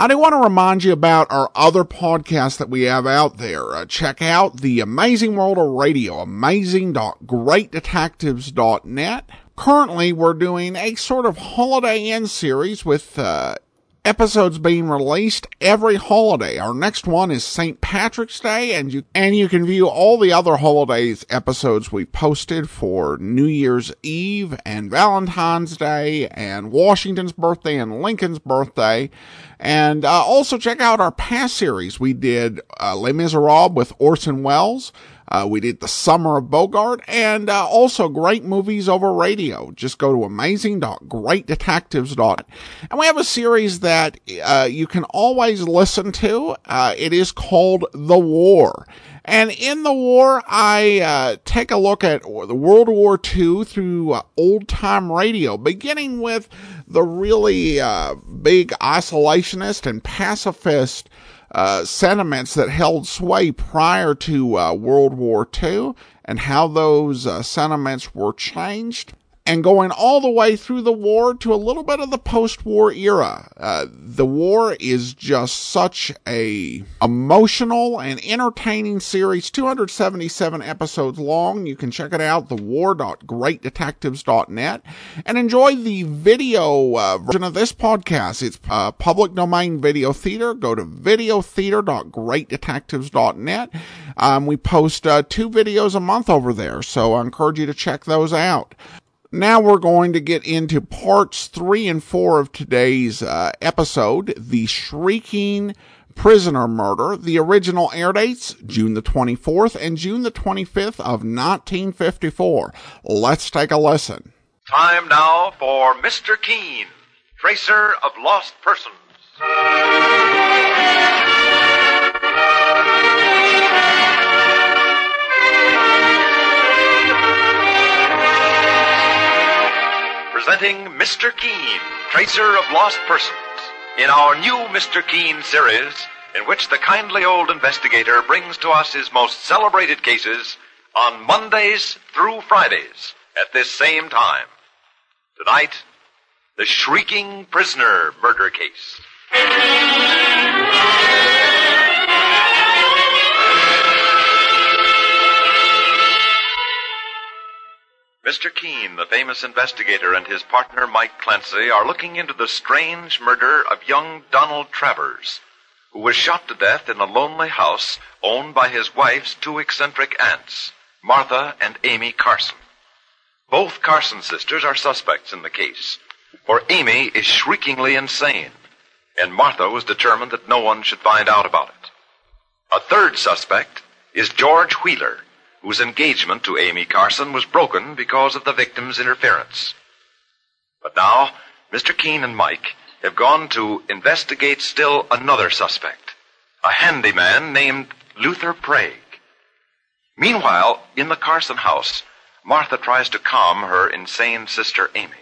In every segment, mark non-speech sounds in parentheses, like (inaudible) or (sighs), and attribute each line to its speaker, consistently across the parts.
Speaker 1: I do want to remind you about our other podcasts that we have out there. Uh, check out The Amazing World of Radio, amazing.greatdetectives.net. Currently, we're doing a sort of holiday end series with uh, episodes being released every holiday. Our next one is St. Patrick's Day, and you and you can view all the other holidays episodes we posted for New Year's Eve and Valentine's Day and Washington's birthday and Lincoln's birthday. And uh, also check out our past series. We did uh, Les Miserables with Orson Welles. Uh, we did The Summer of Bogart and uh, also great movies over radio. Just go to amazing.greatdetectives.net. And we have a series that uh, you can always listen to. Uh, it is called The War. And in the war, I uh, take a look at the World War II through uh, old time radio, beginning with the really uh, big isolationist and pacifist uh, sentiments that held sway prior to uh, World War II and how those uh, sentiments were changed and going all the way through the war to a little bit of the post-war era. Uh, the war is just such a emotional and entertaining series, 277 episodes long. You can check it out, thewar.greatdetectives.net, and enjoy the video uh, version of this podcast. It's uh, public domain video theater. Go to videotheater.greatdetectives.net. Um, we post uh, two videos a month over there, so I encourage you to check those out. Now we're going to get into parts three and four of today's uh, episode The Shrieking Prisoner Murder. The original air dates June the 24th and June the 25th of 1954. Let's take a listen.
Speaker 2: Time now for Mr. Keen, Tracer of Lost Persons. Presenting Mr. Keen, Tracer of Lost Persons, in our new Mr. Keen series, in which the kindly old investigator brings to us his most celebrated cases on Mondays through Fridays at this same time. Tonight, the Shrieking Prisoner Murder Case. Mr. Keen, the famous investigator, and his partner Mike Clancy are looking into the strange murder of young Donald Travers, who was shot to death in a lonely house owned by his wife's two eccentric aunts, Martha and Amy Carson. Both Carson sisters are suspects in the case, for Amy is shriekingly insane, and Martha was determined that no one should find out about it. A third suspect is George Wheeler, whose engagement to Amy Carson was broken because of the victim's interference. But now, Mr. Keen and Mike have gone to investigate still another suspect, a handyman named Luther Prague. Meanwhile, in the Carson house, Martha tries to calm her insane sister Amy.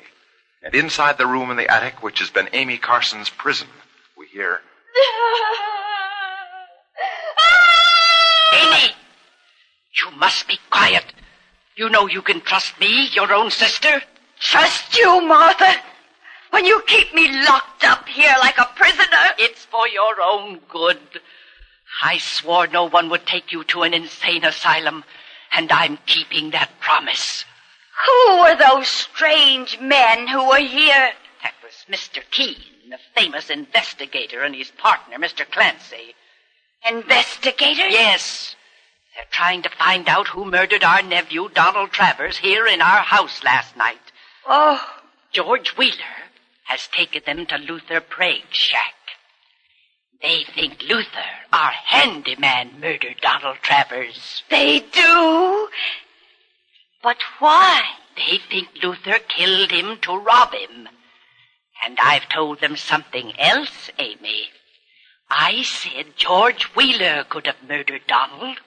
Speaker 2: And inside the room in the attic, which has been Amy Carson's prison, we hear. (laughs)
Speaker 3: Amy! You must be quiet. You know you can trust me, your own sister.
Speaker 4: Trust you, Martha? When you keep me locked up here like a prisoner?
Speaker 3: It's for your own good. I swore no one would take you to an insane asylum, and I'm keeping that promise.
Speaker 4: Who were those strange men who were here?
Speaker 3: That was Mr. Keen, the famous investigator, and his partner, Mr. Clancy.
Speaker 4: Investigator?
Speaker 3: Yes. They're trying to find out who murdered our nephew, Donald Travers, here in our house last night.
Speaker 4: Oh.
Speaker 3: George Wheeler has taken them to Luther Prague's shack. They think Luther, our handyman, murdered Donald Travers.
Speaker 4: They do? But why?
Speaker 3: They think Luther killed him to rob him. And I've told them something else, Amy. I said George Wheeler could have murdered Donald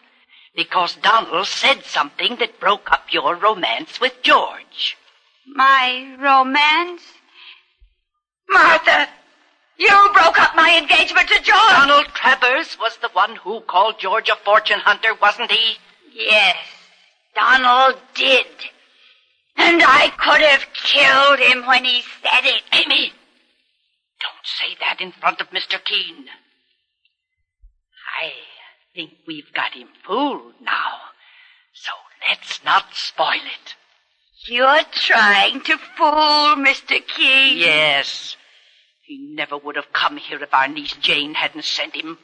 Speaker 3: Because Donald said something that broke up your romance with George.
Speaker 4: My romance? Martha, you broke up my engagement to George.
Speaker 3: Donald Travers was the one who called George a fortune hunter, wasn't he?
Speaker 4: Yes, Donald did. And I could have killed him when he said it.
Speaker 3: Amy, don't say that in front of Mr. Keen. I think we've got him fooled now, so let's not spoil it.
Speaker 4: You're trying to fool Mr. Keen.
Speaker 3: Yes. He never would have come here if our niece Jane hadn't sent him.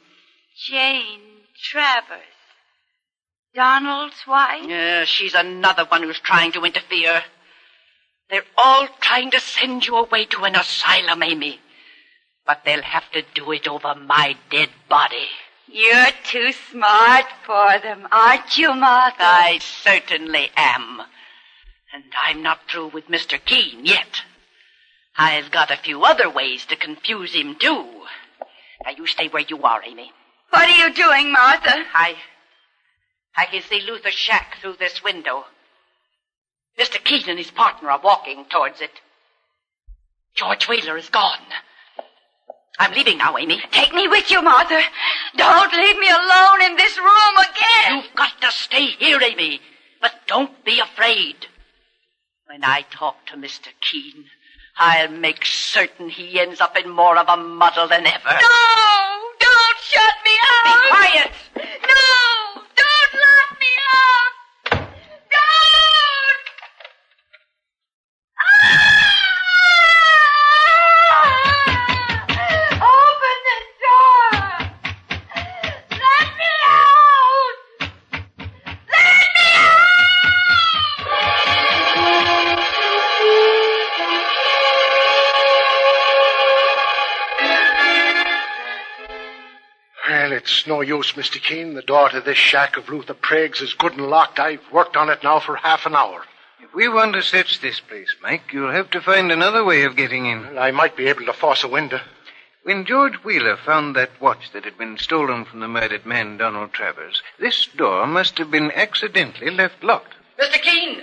Speaker 4: Jane Travers. Donald's wife?
Speaker 3: Yeah, she's another one who's trying to interfere. They're all trying to send you away to an asylum, Amy. But they'll have to do it over my dead body.
Speaker 4: You're too smart for them, aren't you, Martha?
Speaker 3: I certainly am. And I'm not through with Mr. Keen yet. I've got a few other ways to confuse him, too. Now, you stay where you are, Amy.
Speaker 4: What are you doing, Martha?
Speaker 3: I. I can see Luther's shack through this window. Mr. Keen and his partner are walking towards it. George Wheeler is gone. I'm leaving now, Amy.
Speaker 4: Take me with you, Martha. Don't leave me alone in this room again.
Speaker 3: You've got to stay here, Amy. But don't be afraid. When I talk to Mr. Keen, I'll make certain he ends up in more of a muddle than ever.
Speaker 4: No! Don't shut me out!
Speaker 3: Be quiet!
Speaker 5: Use, Mr. Keen. The door to this shack of Luther Prague's is good and locked. I've worked on it now for half an hour.
Speaker 6: If we want to search this place, Mike, you'll have to find another way of getting in.
Speaker 5: Well, I might be able to force a window.
Speaker 6: When George Wheeler found that watch that had been stolen from the murdered man, Donald Travers, this door must have been accidentally left locked.
Speaker 3: Mr. Keen!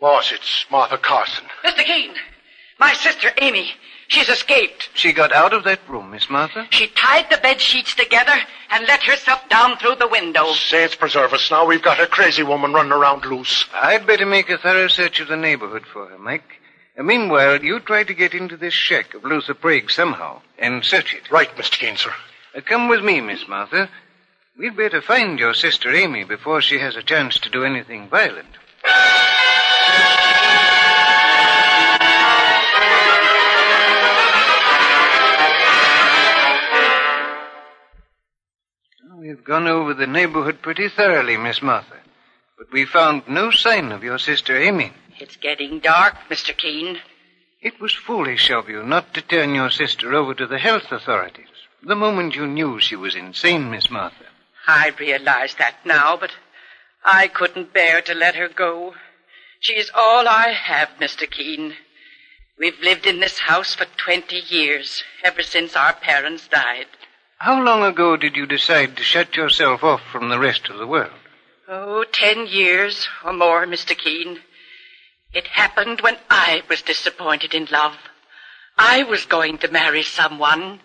Speaker 5: Boss, it's Martha Carson.
Speaker 3: Mr. Keen! My sister, Amy. She's escaped.
Speaker 6: She got out of that room, Miss Martha?
Speaker 3: She tied the bed sheets together and let herself down through the window.
Speaker 5: Saints preserve us. Now we've got a crazy woman running around loose.
Speaker 6: I'd better make a thorough search of the neighborhood for her, Mike. Uh, meanwhile, you try to get into this shack of Luther Prague somehow and search it.
Speaker 5: Right, Mr. Keen, sir.
Speaker 6: Uh, come with me, Miss Martha. We'd better find your sister Amy before she has a chance to do anything violent. We've gone over the neighborhood pretty thoroughly, Miss Martha. But we found no sign of your sister Amy.
Speaker 3: It's getting dark, Mr. Keen.
Speaker 6: It was foolish of you not to turn your sister over to the health authorities the moment you knew she was insane, Miss Martha.
Speaker 3: I realize that now, but I couldn't bear to let her go. She's all I have, Mr. Keen. We've lived in this house for 20 years, ever since our parents died.
Speaker 6: How long ago did you decide to shut yourself off from the rest of the world?
Speaker 3: Oh, ten years or more, Mr. Keen. It happened when I was disappointed in love. I was going to marry someone,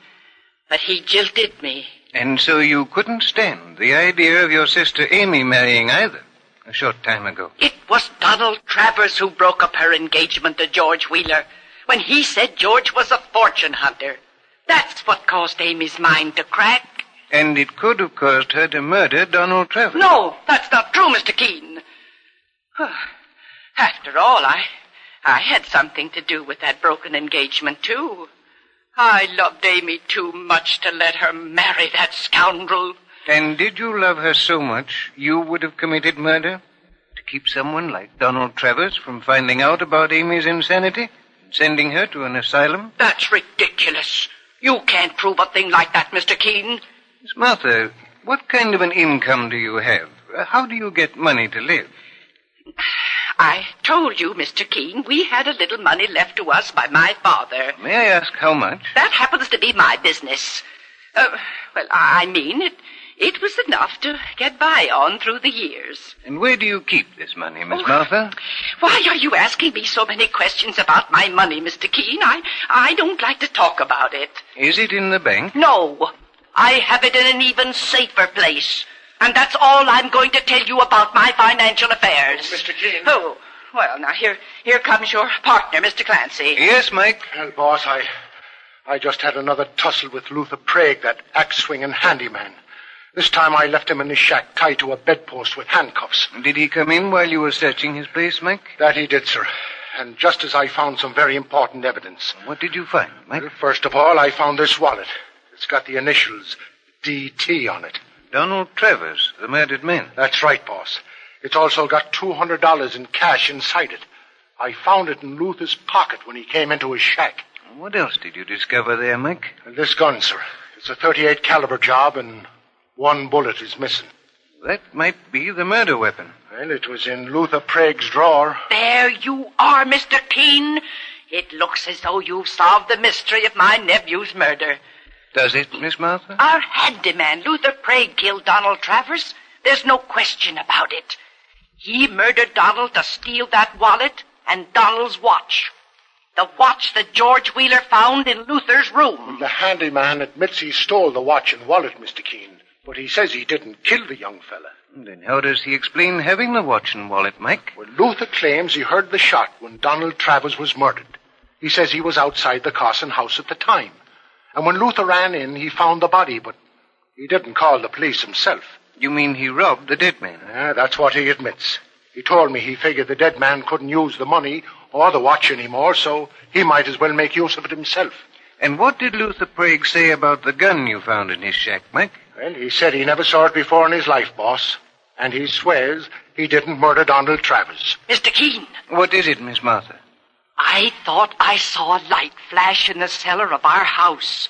Speaker 3: but he jilted me.
Speaker 6: And so you couldn't stand the idea of your sister Amy marrying either a short time ago.
Speaker 3: It was Donald Travers who broke up her engagement to George Wheeler when he said George was a fortune hunter. That's what caused Amy's mind to crack.
Speaker 6: And it could have caused her to murder Donald Travers.
Speaker 3: No, that's not true, Mr. Keen. (sighs) After all, I, I had something to do with that broken engagement, too. I loved Amy too much to let her marry that scoundrel.
Speaker 6: And did you love her so much you would have committed murder? To keep someone like Donald Travers from finding out about Amy's insanity and sending her to an asylum?
Speaker 3: That's ridiculous. You can't prove a thing like that, Mr. Keen.
Speaker 6: Miss Martha, what kind of an income do you have? How do you get money to live?
Speaker 3: I told you, Mr. Keen, we had a little money left to us by my father.
Speaker 6: May I ask how much?
Speaker 3: That happens to be my business. Uh, well, I mean, it, It was enough to get by on through the years.
Speaker 6: And where do you keep this money, Miss
Speaker 3: Oh.
Speaker 6: Martha?
Speaker 3: Why are you asking me so many questions about my money, Mr. Keen? I, I don't like to talk about it.
Speaker 6: Is it in the bank?
Speaker 3: No, I have it in an even safer place. And that's all I'm going to tell you about my financial affairs.
Speaker 5: Mr. Keen.
Speaker 3: Oh, well, now here, here comes your partner, Mr. Clancy.
Speaker 6: Yes, Mike.
Speaker 5: Well, boss, I, I just had another tussle with Luther Prague, that axe-swinging handyman. This time I left him in his shack tied to a bedpost with handcuffs.
Speaker 6: Did he come in while you were searching his place, Mike?
Speaker 5: That he did, sir. And just as I found some very important evidence.
Speaker 6: What did you find, Mike?
Speaker 5: Well, first of all, I found this wallet. It's got the initials DT on it.
Speaker 6: Donald Travers, the murdered man.
Speaker 5: That's right, boss. It's also got $200 in cash inside it. I found it in Luther's pocket when he came into his shack.
Speaker 6: What else did you discover there, Mike?
Speaker 5: This gun, sir. It's a 38 caliber job and one bullet is missing.
Speaker 6: That might be the murder weapon.
Speaker 5: Well, it was in Luther Prague's drawer.
Speaker 3: There you are, Mr. Keen. It looks as though you've solved the mystery of my nephew's murder.
Speaker 6: Does it, Miss Martha?
Speaker 3: Our handyman, Luther Prague, killed Donald Travers. There's no question about it. He murdered Donald to steal that wallet and Donald's watch. The watch that George Wheeler found in Luther's room.
Speaker 5: The handyman admits he stole the watch and wallet, Mr. Keen, but he says he didn't kill the young fella.
Speaker 6: Then how does he explain having the watch and wallet, Mike?
Speaker 5: Well, Luther claims he heard the shot when Donald Travers was murdered. He says he was outside the Carson house at the time. And when Luther ran in, he found the body, but he didn't call the police himself.
Speaker 6: You mean he robbed the dead man?
Speaker 5: Yeah, that's what he admits. He told me he figured the dead man couldn't use the money or the watch anymore, so he might as well make use of it himself.
Speaker 6: And what did Luther Prague say about the gun you found in his shack, Mike?
Speaker 5: Well, he said he never saw it before in his life, boss. And he swears he didn't murder Donald Travers.
Speaker 3: Mr. Keen,
Speaker 6: What is it, Miss Martha?
Speaker 3: I thought I saw a light flash in the cellar of our house.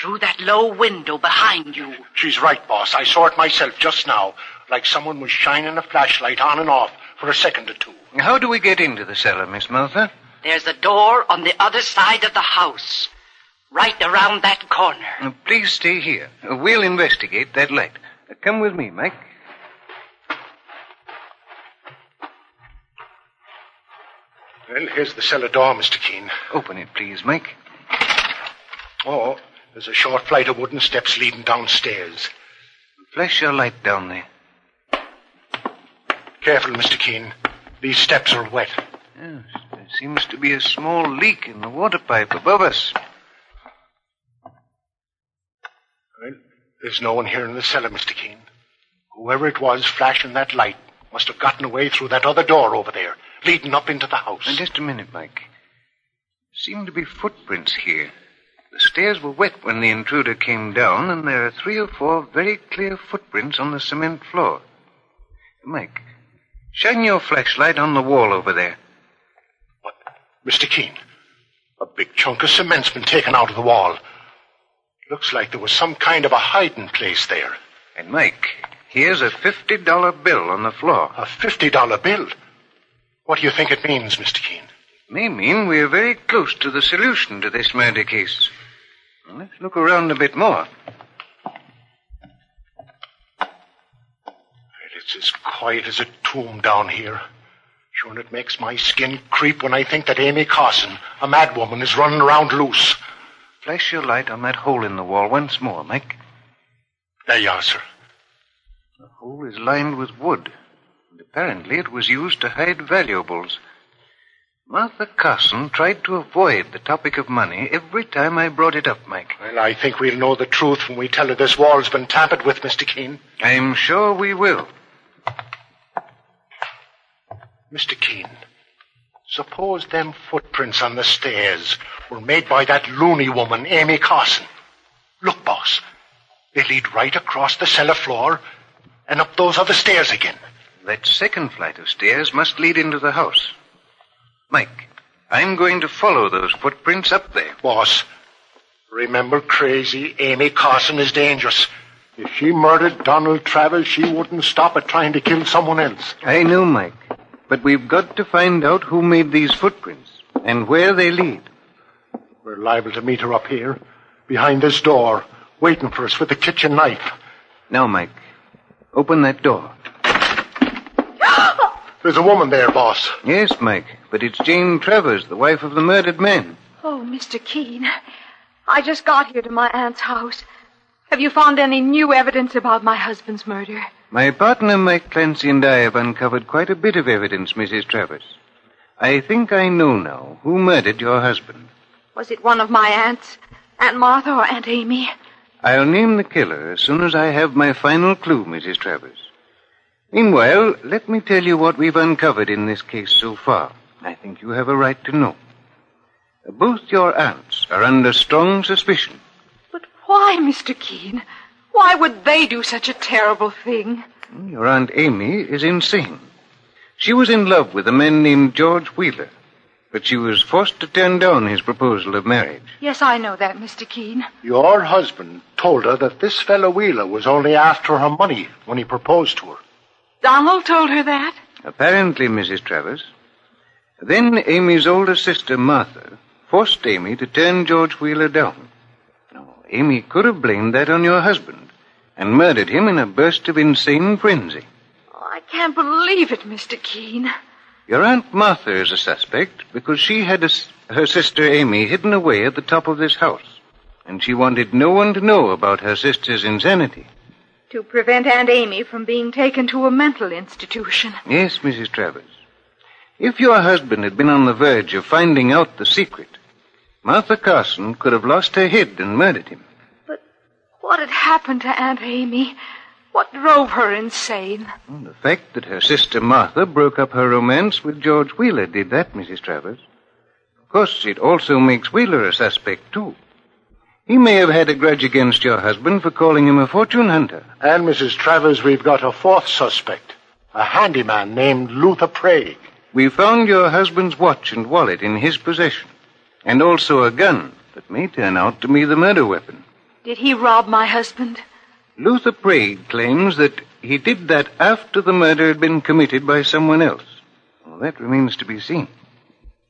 Speaker 3: Through that low window behind you.
Speaker 5: She's right, boss. I saw it myself just now, like someone was shining a flashlight on and off for a second or two.
Speaker 6: How do we get into the cellar, Miss Martha?
Speaker 3: There's a door on the other side of the house. Right around that corner.
Speaker 6: Uh, Please stay here. Uh, We'll investigate that light. Uh, Come with me, Mike.
Speaker 5: Well, here's the cellar door, Mr. Keen.
Speaker 6: Open it, please, Mike.
Speaker 5: Oh, there's a short flight of wooden steps leading downstairs.
Speaker 6: Flash your light down there.
Speaker 5: Careful, Mr. Keen. These steps are wet.
Speaker 6: Yes, there seems to be a small leak in the water pipe above us.
Speaker 5: Well, there's no one here in the cellar, Mr. Keen. Whoever it was flashing that light must have gotten away through that other door over there, leading up into the house.
Speaker 6: Now, just a minute, Mike. Seem to be footprints here. The stairs were wet when the intruder came down, and there are three or four very clear footprints on the cement floor. Mike, shine your flashlight on the wall over there.
Speaker 5: What? Mr. Keen, a big chunk of cement's been taken out of the wall. Looks like there was some kind of a hiding place there.
Speaker 6: And Mike, here's a fifty dollar bill on the floor.
Speaker 5: A $50 bill. What do you think it means, Mr. Keen?
Speaker 6: It may mean we're very close to the solution to this murder case. Let's look around a bit more.
Speaker 5: It's as quiet as a tomb down here. Sure, and it makes my skin creep when I think that Amy Carson, a madwoman, is running around loose.
Speaker 6: Flash your light on that hole in the wall once more, Mike.
Speaker 5: There you are, sir.
Speaker 6: The hole is lined with wood, and apparently it was used to hide valuables. Martha Carson tried to avoid the topic of money every time I brought it up, Mike.
Speaker 5: Well, I think we'll know the truth when we tell her this wall's been tampered with, Mr. Keen.
Speaker 6: I'm sure we will.
Speaker 5: Mr. Keen, suppose them footprints on the stairs were made by that loony woman, Amy Carson. Look, boss. They lead right across the cellar floor and up those other stairs again.
Speaker 6: That second flight of stairs must lead into the house. Mike, I'm going to follow those footprints up there.
Speaker 5: Boss, remember crazy Amy Carson is dangerous. If she murdered Donald Travers, she wouldn't stop at trying to kill someone else.
Speaker 6: I know, Mike. But we've got to find out who made these footprints and where they lead.
Speaker 5: We're liable to meet her up here, behind this door, waiting for us with the kitchen knife.
Speaker 6: Now, Mike, open that door. (gasps)
Speaker 5: There's a woman there, boss.
Speaker 6: Yes, Mike, but it's Jane Travers, the wife of the murdered man.
Speaker 7: Oh, Mr. Keen. I just got here to my aunt's house. Have you found any new evidence about my husband's murder?
Speaker 6: My partner, Mike Clancy, and I have uncovered quite a bit of evidence, Mrs. Travers. I think I know now who murdered your husband.
Speaker 7: Was it one of my aunts? Aunt Martha or Aunt Amy?
Speaker 6: I'll name the killer as soon as I have my final clue, Mrs. Travers. Meanwhile, let me tell you what we've uncovered in this case so far. I think you have a right to know. Both your aunts are under strong suspicion.
Speaker 7: But why, Mr. Keen? Why would they do such a terrible thing?
Speaker 6: Your Aunt Amy is insane. She was in love with a man named George Wheeler, but she was forced to turn down his proposal of marriage.
Speaker 7: Yes, I know that, Mr. Keen.
Speaker 5: Your husband told her that this fellow Wheeler was only after her money when he proposed to her.
Speaker 7: Donald told her that?
Speaker 6: Apparently, Mrs. Travers. Then Amy's older sister, Martha, forced Amy to turn George Wheeler down. Now, Amy could have blamed that on your husband and murdered him in a burst of insane frenzy.
Speaker 7: Oh, I can't believe it, Mr. Keen.
Speaker 6: Your Aunt Martha is a suspect because she had a her sister Amy hidden away at the top of this house, and she wanted no one to know about her sister's insanity.
Speaker 7: To prevent Aunt Amy from being taken to a mental institution.
Speaker 6: Yes, Mrs. Travers. If your husband had been on the verge of finding out the secret, Martha Carson could have lost her head and murdered him.
Speaker 7: But what had happened to Aunt Amy? What drove her insane?
Speaker 6: Well, the fact that her sister Martha broke up her romance with George Wheeler did that, Mrs. Travers. Of course, it also makes Wheeler a suspect, too. He may have had a grudge against your husband for calling him a fortune hunter.
Speaker 5: And, Mrs. Travers, we've got a fourth suspect, a handyman named Luther Prague.
Speaker 6: We found your husband's watch and wallet in his possession, and also a gun that may turn out to be the murder weapon.
Speaker 7: Did he rob my husband?
Speaker 6: Luther Prague claims that he did that after the murder had been committed by someone else. Well, that remains to be seen.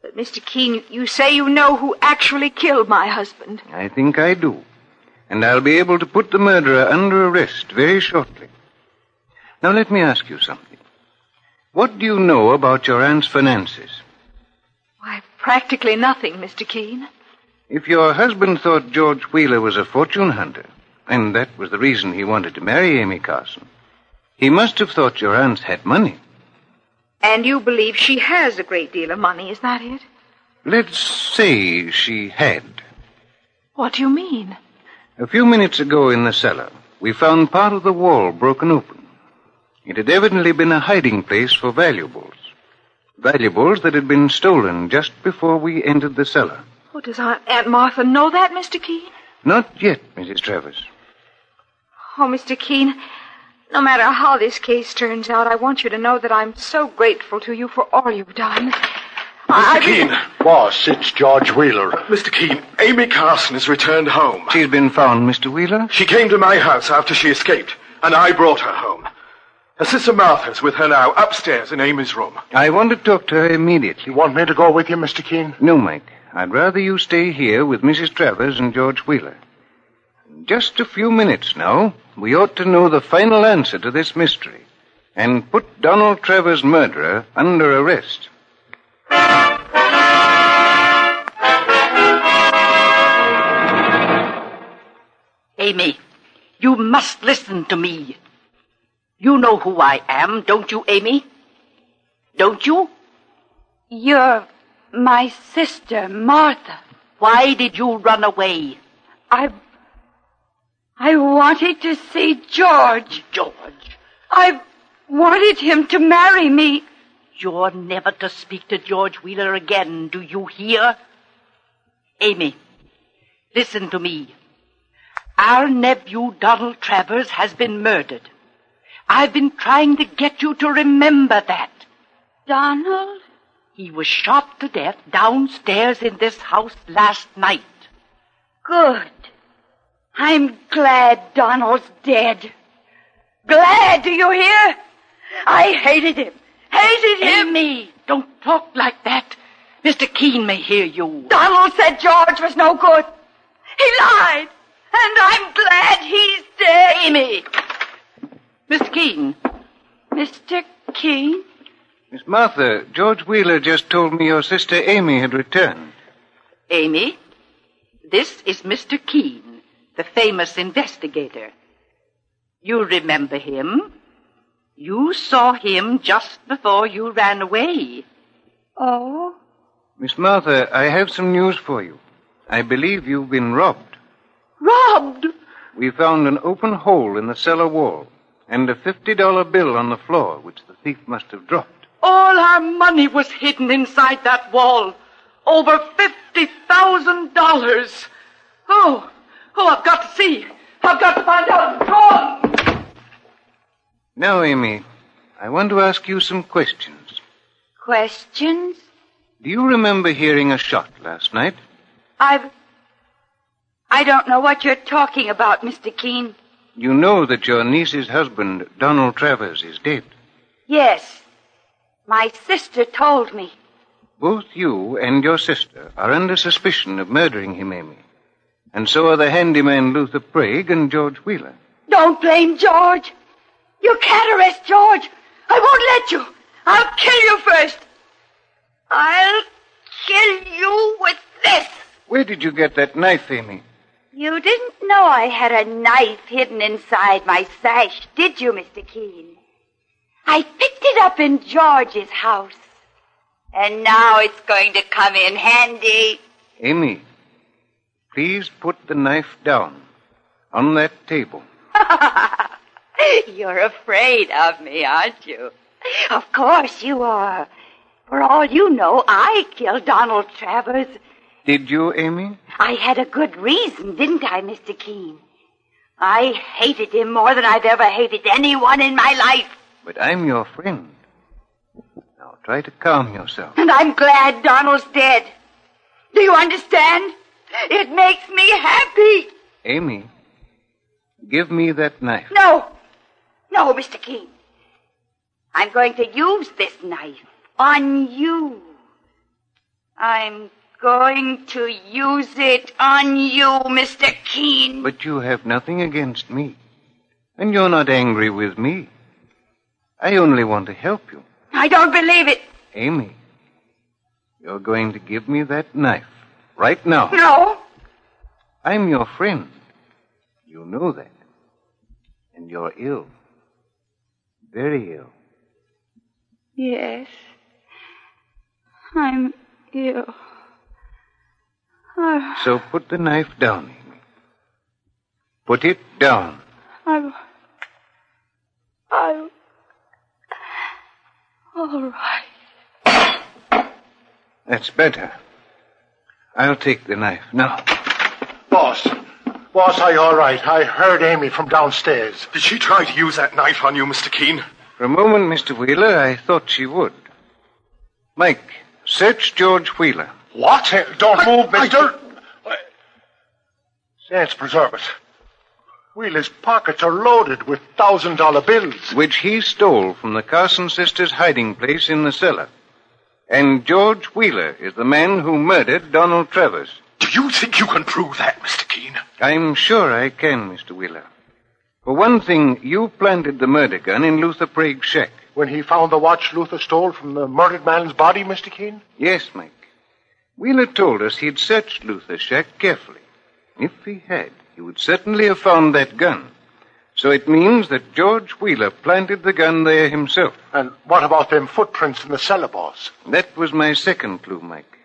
Speaker 7: But, Mr. Keen, you say you know who actually killed my husband.
Speaker 6: I think I do. And I'll be able to put the murderer under arrest very shortly. Now let me ask you something. What do you know about your aunt's finances?
Speaker 7: Why, practically nothing, Mr. Keen.
Speaker 6: If your husband thought George Wheeler was a fortune hunter, and that was the reason he wanted to marry Amy Carson, he must have thought your aunt had money.
Speaker 7: And you believe she has a great deal of money, is that it?
Speaker 6: Let's say she had.
Speaker 7: What do you mean?
Speaker 6: A few minutes ago in the cellar, we found part of the wall broken open. It had evidently been a hiding place for valuables. Valuables that had been stolen just before we entered the cellar.
Speaker 7: Oh, does Aunt, Aunt Martha know that, Mr. Keen?
Speaker 6: Not yet, Mrs. Travers.
Speaker 7: Oh, Mr. Keen, no matter how this case turns out, I want you to know that I'm so grateful to you for all you've done.
Speaker 8: Mr. Keen,
Speaker 5: Boss, it's George Wheeler.
Speaker 8: Mr. Keen, Amy Carson has returned home.
Speaker 6: She's been found, Mr. Wheeler?
Speaker 8: She came to my house after she escaped, and I brought her home. Her sister Martha's with her now upstairs in Amy's room.
Speaker 6: I want to talk to her immediately.
Speaker 5: You want me to go with you, Mr. Keen?
Speaker 6: No, Mike. I'd rather you stay here with Mrs. Travers and George Wheeler. In just a few minutes now, we ought to know the final answer to this mystery and put Donald Travers' murderer under arrest.
Speaker 3: Amy, you must listen to me. You know who I am, don't you, Amy? Don't you?
Speaker 4: You're my sister, Martha.
Speaker 3: Why did you run away?
Speaker 4: I. I wanted to see George.
Speaker 3: George,
Speaker 4: I wanted him to marry me.
Speaker 3: you're never to speak to George Wheeler again, do you hear? Amy, listen to me. Our nephew, Donald Travers, has been murdered. I've been trying to get you to remember that.
Speaker 4: Donald?
Speaker 3: He was shot to death downstairs in this house last night.
Speaker 4: Good. I'm glad Donald's dead. Glad, do you hear? I hated him. Hated him.
Speaker 3: Amy, don't talk like that. Mr. Keen may hear you.
Speaker 4: Donald said George was no good. He lied. And I'm glad he's dead.
Speaker 3: Amy, Mr. Keen.
Speaker 4: Mr. Keen?
Speaker 6: Miss Martha, George Wheeler just told me your sister Amy had returned.
Speaker 3: Amy, this is Mr. Keen, the famous investigator. You remember him? You saw him just before you ran away.
Speaker 4: Oh?
Speaker 6: Miss Martha, I have some news for you. I believe you've been robbed.
Speaker 3: Robbed?
Speaker 6: We found an open hole in the cellar wall and a $50 bill on the floor, which the thief must have dropped.
Speaker 3: All our money was hidden inside that wall. Over $50,000. Oh, oh, I've got to see. I've got to find out. Go on.
Speaker 6: Now, Amy, I want to ask you some questions.
Speaker 4: Questions?
Speaker 6: Do you remember hearing a shot last night?
Speaker 4: I've. I don't know what you're talking about, Mr. Keen.
Speaker 6: You know that your niece's husband, Donald Travers, is dead.
Speaker 4: Yes. My sister told me.
Speaker 6: Both you and your sister are under suspicion of murdering him, Amy. And so are the handyman Luther Prague and George Wheeler.
Speaker 4: Don't blame George. You can't arrest George. I won't let you. I'll kill you first. I'll kill you with this.
Speaker 6: Where did you get that knife, Amy?
Speaker 4: You didn't know I had a knife hidden inside my sash, did you, Mr. Keen? I picked it up in George's house. And now it's going to come in handy.
Speaker 6: Amy, please put the knife down on that table. (laughs)
Speaker 4: You're afraid of me, aren't you? Of course you are. For all you know, I killed Donald Travers.
Speaker 6: Did you, Amy?
Speaker 4: I had a good reason, didn't I, Mr. Keen? I hated him more than I've ever hated anyone in my life.
Speaker 6: But I'm your friend. Now try to calm yourself.
Speaker 4: And I'm glad Donald's dead. Do you understand? It makes me happy.
Speaker 6: Amy, give me that knife.
Speaker 4: No. No, Mr. Keen. I'm going to use this knife on you. I'm going to use it on you, Mr. Keen.
Speaker 6: But you have nothing against me. And you're not angry with me. I only want to help you.
Speaker 4: I don't believe it.
Speaker 6: Amy, you're going to give me that knife right now.
Speaker 4: No.
Speaker 6: I'm your friend. You know that. And you're ill. Very ill.
Speaker 4: Yes. I'm ill. I,
Speaker 6: So put the knife down, Amy. Put it down.
Speaker 4: I, I, all right.
Speaker 6: That's better. I'll take the knife now.
Speaker 5: Boss. Boss, are you all right? I heard Amy from downstairs.
Speaker 8: Did she try to use that knife on you, Mr. Keen?
Speaker 6: For a moment, Mr. Wheeler, I thought she would. Mike, search George Wheeler.
Speaker 5: What? Don't move,
Speaker 8: I
Speaker 5: mister.
Speaker 8: don't.
Speaker 5: Saints preserve us. Wheeler's pockets are loaded with thousand dollar bills.
Speaker 6: which he stole from the Carson sisters' hiding place in the cellar. And George Wheeler is the man who murdered Donald Travers.
Speaker 8: Do you think you can prove that, Mr. Keen?
Speaker 6: I'm sure I can, Mr. Wheeler. For one thing, you planted the murder gun in Luther Prague's shack.
Speaker 5: When he found the watch Luther stole from the murdered man's body, Mr. Keen?
Speaker 6: Yes, Mike. Wheeler told us he'd searched Luther's shack carefully. If he had, he would certainly have found that gun. So it means that George Wheeler planted the gun there himself.
Speaker 5: And what about them footprints in the cellar, boss?
Speaker 6: That was my second clue, Mike.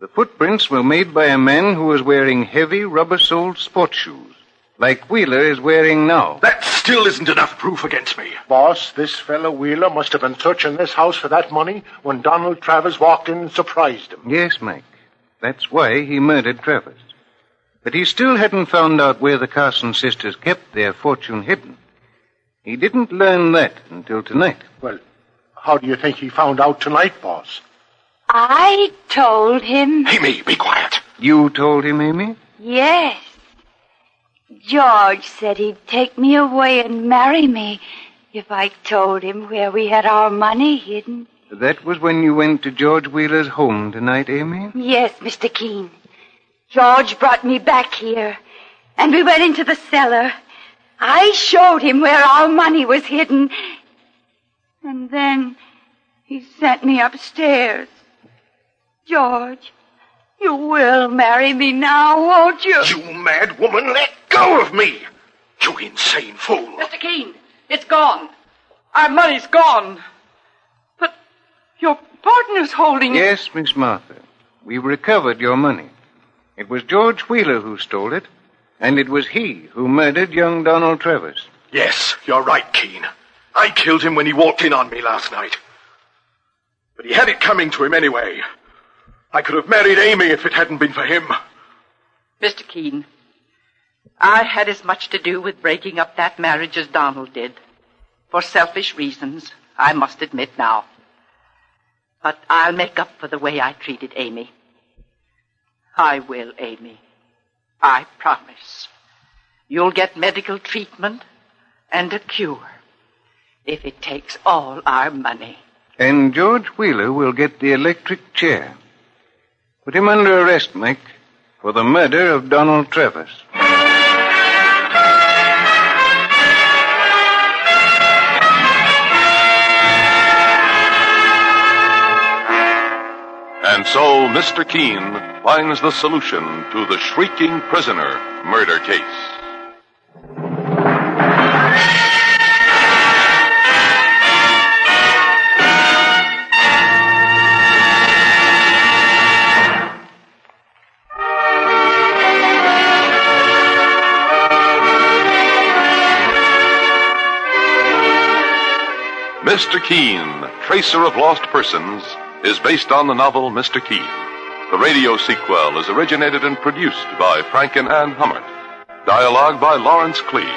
Speaker 6: The footprints were made by a man who was wearing heavy rubber-soled sports shoes, like Wheeler is wearing now.
Speaker 8: That still isn't enough proof against me.
Speaker 5: Boss, this fellow Wheeler must have been searching this house for that money when Donald Travers walked in and surprised him.
Speaker 6: Yes, Mike. That's why he murdered Travers. But he still hadn't found out where the Carson sisters kept their fortune hidden. He didn't learn that until tonight.
Speaker 5: Well, how do you think he found out tonight, boss?
Speaker 4: I told him.
Speaker 8: Amy, be quiet.
Speaker 6: You told him, Amy?
Speaker 4: Yes. George said he'd take me away and marry me if I told him where we had our money hidden.
Speaker 6: That was when you went to George Wheeler's home tonight, Amy?
Speaker 4: Yes, Mr. Keen. George brought me back here, and we went into the cellar.
Speaker 7: I showed him where our money was hidden. And then he sent me upstairs. George, you will marry me now, won't you?
Speaker 5: You mad woman, let go of me! You insane fool!
Speaker 3: Mr. Keen, it's gone. Our money's gone. But your partner's holding it.
Speaker 6: Yes, Miss Martha. We've recovered your money. It was George Wheeler who stole it, and it was he who murdered young Donald Travers.
Speaker 8: Yes, you're right, Keen. I killed him when he walked in on me last night. But he had it coming to him anyway. I could have married Amy if it hadn't been for him.
Speaker 3: Mr. Keen, I had as much to do with breaking up that marriage as Donald did. For selfish reasons, I must admit now. But I'll make up for the way I treated Amy. I will, Amy. I promise. You'll get medical treatment and a cure if it takes all our money.
Speaker 6: And George Wheeler will get the electric chair. Put him under arrest, Mike, for the murder of Donald Travers.
Speaker 9: And so Mr. Keen finds the solution to the shrieking prisoner murder case. Mr. Keen, Tracer of Lost Persons, is based on the novel Mr. Keen. The radio sequel is originated and produced by Frank and Ann Hummert. Dialogue by Lawrence Klee.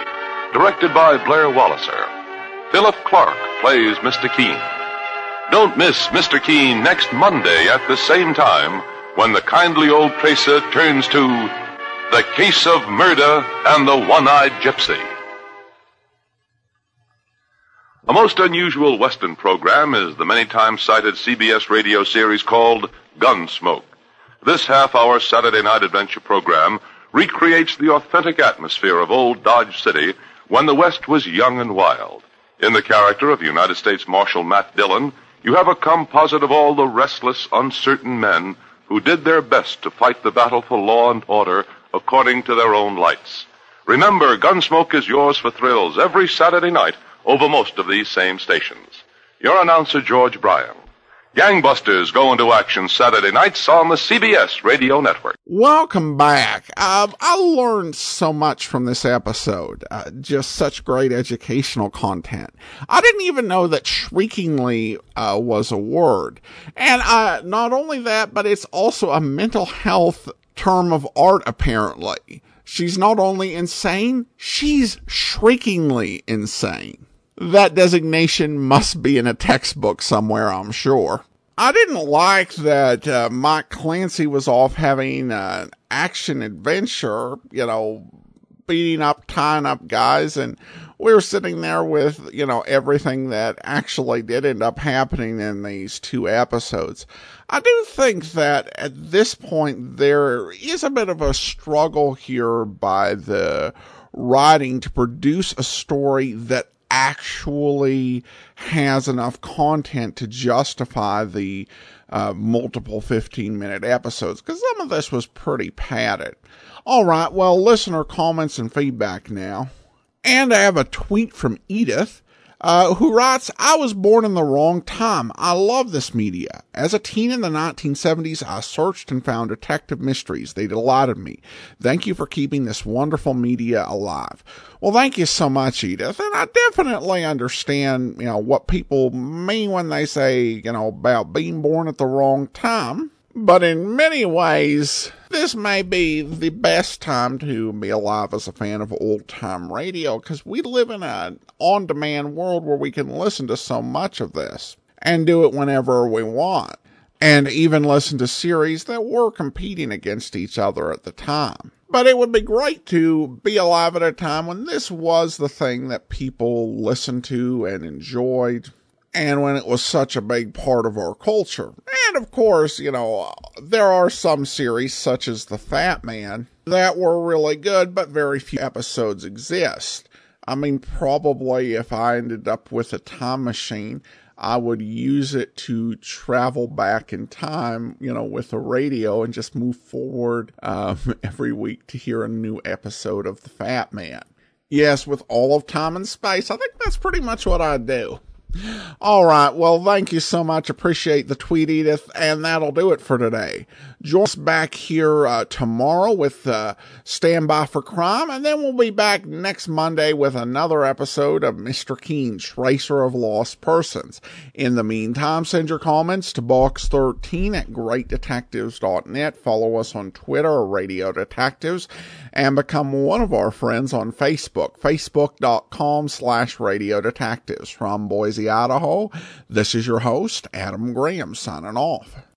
Speaker 9: Directed by Blair Walliser. Philip Clark plays Mr. Keen. Don't miss Mr. Keen next Monday at the same time when the kindly old tracer turns to The Case of Murder and the One-Eyed Gypsy. A most unusual Western program is the many times cited CBS radio series called Gunsmoke. This half hour Saturday night adventure program recreates the authentic atmosphere of old Dodge City when the West was young and wild. In the character of United States Marshal Matt Dillon, you have a composite of all the restless, uncertain men who did their best to fight the battle for law and order according to their own lights. Remember, Gunsmoke is yours for thrills every Saturday night over most of these same stations. Your announcer, George Bryan. Gangbusters go into action Saturday nights on the CBS radio network.
Speaker 1: Welcome back. I learned so much from this episode. Uh, just such great educational content. I didn't even know that shriekingly uh, was a word. And uh, not only that, but it's also a mental health term of art, apparently. She's not only insane, she's shriekingly insane. That designation must be in a textbook somewhere, I'm sure. I didn't like that uh, Mike Clancy was off having an action adventure, you know, beating up, tying up guys, and we were sitting there with, you know, everything that actually did end up happening in these two episodes. I do think that at this point there is a bit of a struggle here by the writing to produce a story that actually has enough content to justify the uh, multiple 15 minute episodes because some of this was pretty padded. All right, well, listener comments and feedback now. And I have a tweet from Edith. Uh, who writes, I was born in the wrong time. I love this media. As a teen in the 1970s, I searched and found detective mysteries. They delighted me. Thank you for keeping this wonderful media alive. Well, thank you so much, Edith. And I definitely understand, you know, what people mean when they say, you know, about being born at the wrong time. But in many ways, this may be the best time to be alive as a fan of old time radio because we live in an on demand world where we can listen to so much of this and do it whenever we want. And even listen to series that were competing against each other at the time. But it would be great to be alive at a time when this was the thing that people listened to and enjoyed and when it was such a big part of our culture. And of course, you know, there are some series such as The Fat Man that were really good, but very few episodes exist. I mean, probably if I ended up with a time machine, I would use it to travel back in time, you know, with a radio and just move forward um, (laughs) every week to hear a new episode of The Fat Man. Yes, with all of time and space, I think that's pretty much what I do. All right. Well, thank you so much. Appreciate the tweet, Edith. And that'll do it for today. Join us back here uh, tomorrow with uh, Stand By for Crime. And then we'll be back next Monday with another episode of Mr. Keen, Tracer of Lost Persons. In the meantime, send your comments to box13 at greatdetectives.net. Follow us on Twitter, Radio Detectives, and become one of our friends on Facebook, facebook.com slash Radio Detectives. From Boise, Idaho, this is your host, Adam Graham, signing off.